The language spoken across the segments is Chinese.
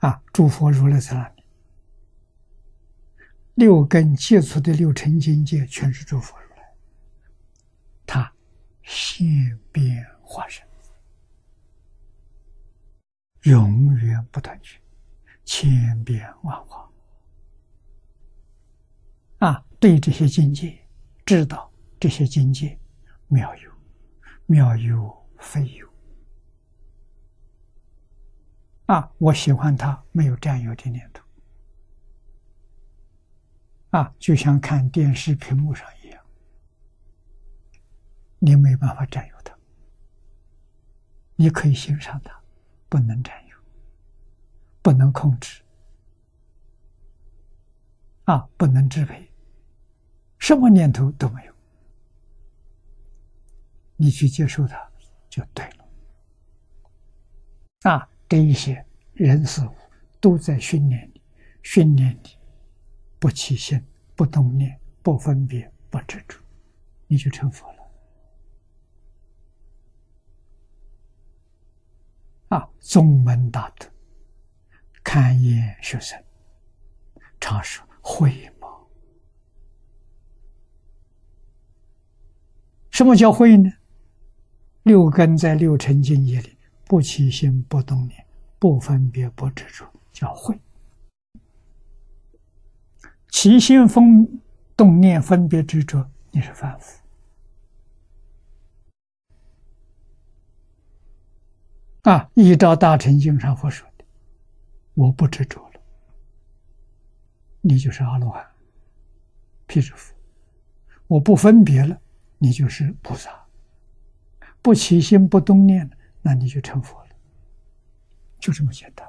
啊，诸佛如来在那里，六根接触的六尘境界全是诸佛如来，他现变化身，永远不断去，千变万化。啊，对这些境界，知道这些境界妙有，妙有非有。啊，我喜欢他，没有占有的念头。啊，就像看电视屏幕上一样，你没办法占有它，你可以欣赏它，不能占有，不能控制，啊，不能支配，什么念头都没有，你去接受它就对了。啊。这一些人事物都在训练你，训练你不起心、不动念、不分别、不执着，你就成佛了。啊，宗门大德，看言学生，常说慧毛。什么叫慧呢？六根在六尘境界里。不起心，不动念，不分别，不执着，叫慧。起心分动念，分别执着，你是凡夫。啊，依照大乘经上所说的，我不执着了，你就是阿罗汉、辟支佛；我不分别了，你就是菩萨。不起心，不动念了那你就成佛了，就这么简单。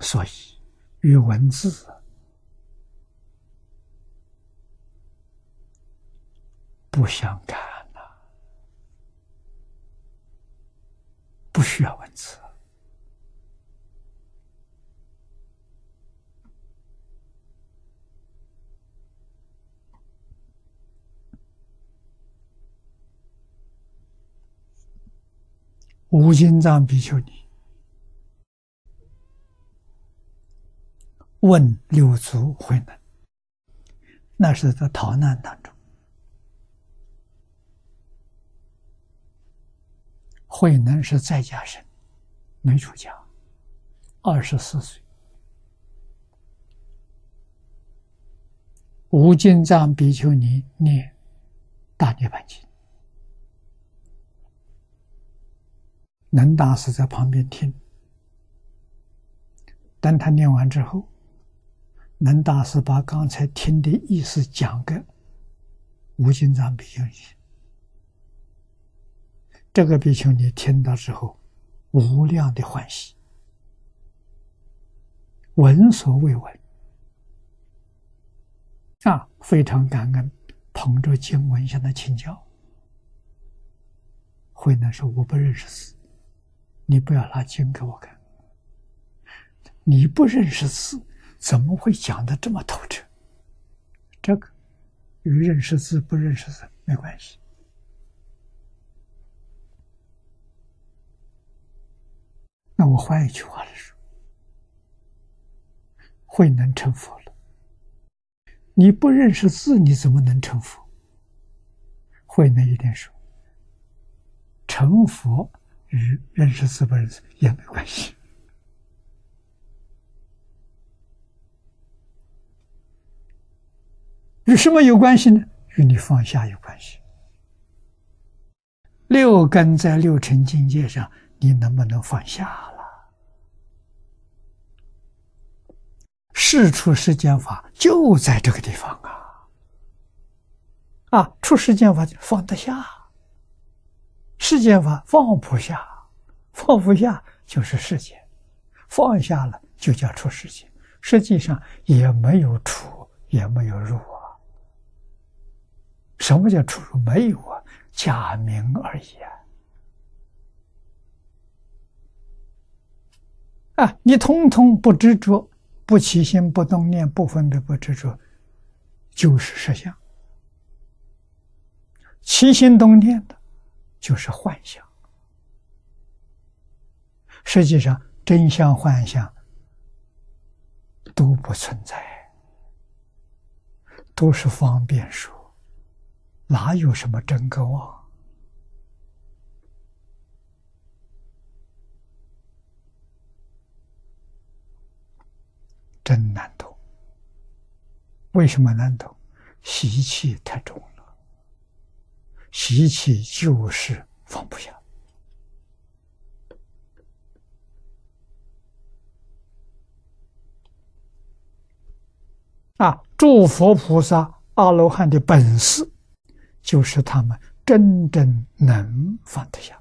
所以，与文字不相干呐，不需要文字。无尽藏比丘尼问六祖慧能，那是在逃难当中。慧能是在家生，没出家，二十四岁。无尽藏比丘尼念大涅槃经。能大师在旁边听，等他念完之后，能大师把刚才听的意思讲给吴金藏比丘尼。这个比丘尼听到之后，无量的欢喜，闻所未闻，啊，非常感恩，捧着经文向他请教。慧能说：“我不认识字。”你不要拿经给我看，你不认识字，怎么会讲的这么透彻？这个与认识字不认识字没关系。那我换一句话来说，慧能成佛了。你不认识字，你怎么能成佛？慧能一定说，成佛。与认识字不认识也没关系，与什么有关系呢？与你放下有关系。六根在六尘境界上，你能不能放下了？事出世间法就在这个地方啊！啊，出世间法就放得下。世间法放不下，放不下就是世间，放下了就叫出世间。实际上也没有出，也没有入啊。什么叫出入？没有啊，假名而已啊。啊，你通通不执着，不起心，不动念，不分别，不执着，就是实相。起心动念的。就是幻象。实际上，真相、幻象都不存在，都是方便说，哪有什么真跟妄？真难懂。为什么难懂？习气太重，习气就是放不下。啊，诸佛菩萨、阿罗汉的本事，就是他们真正能放得下。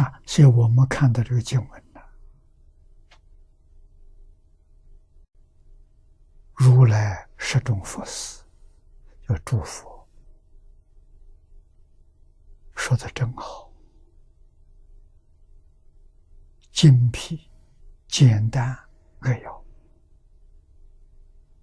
啊，所以我们看到这个经文呢，如来十种佛事，要祝福，说的真好，精辟、简单扼要。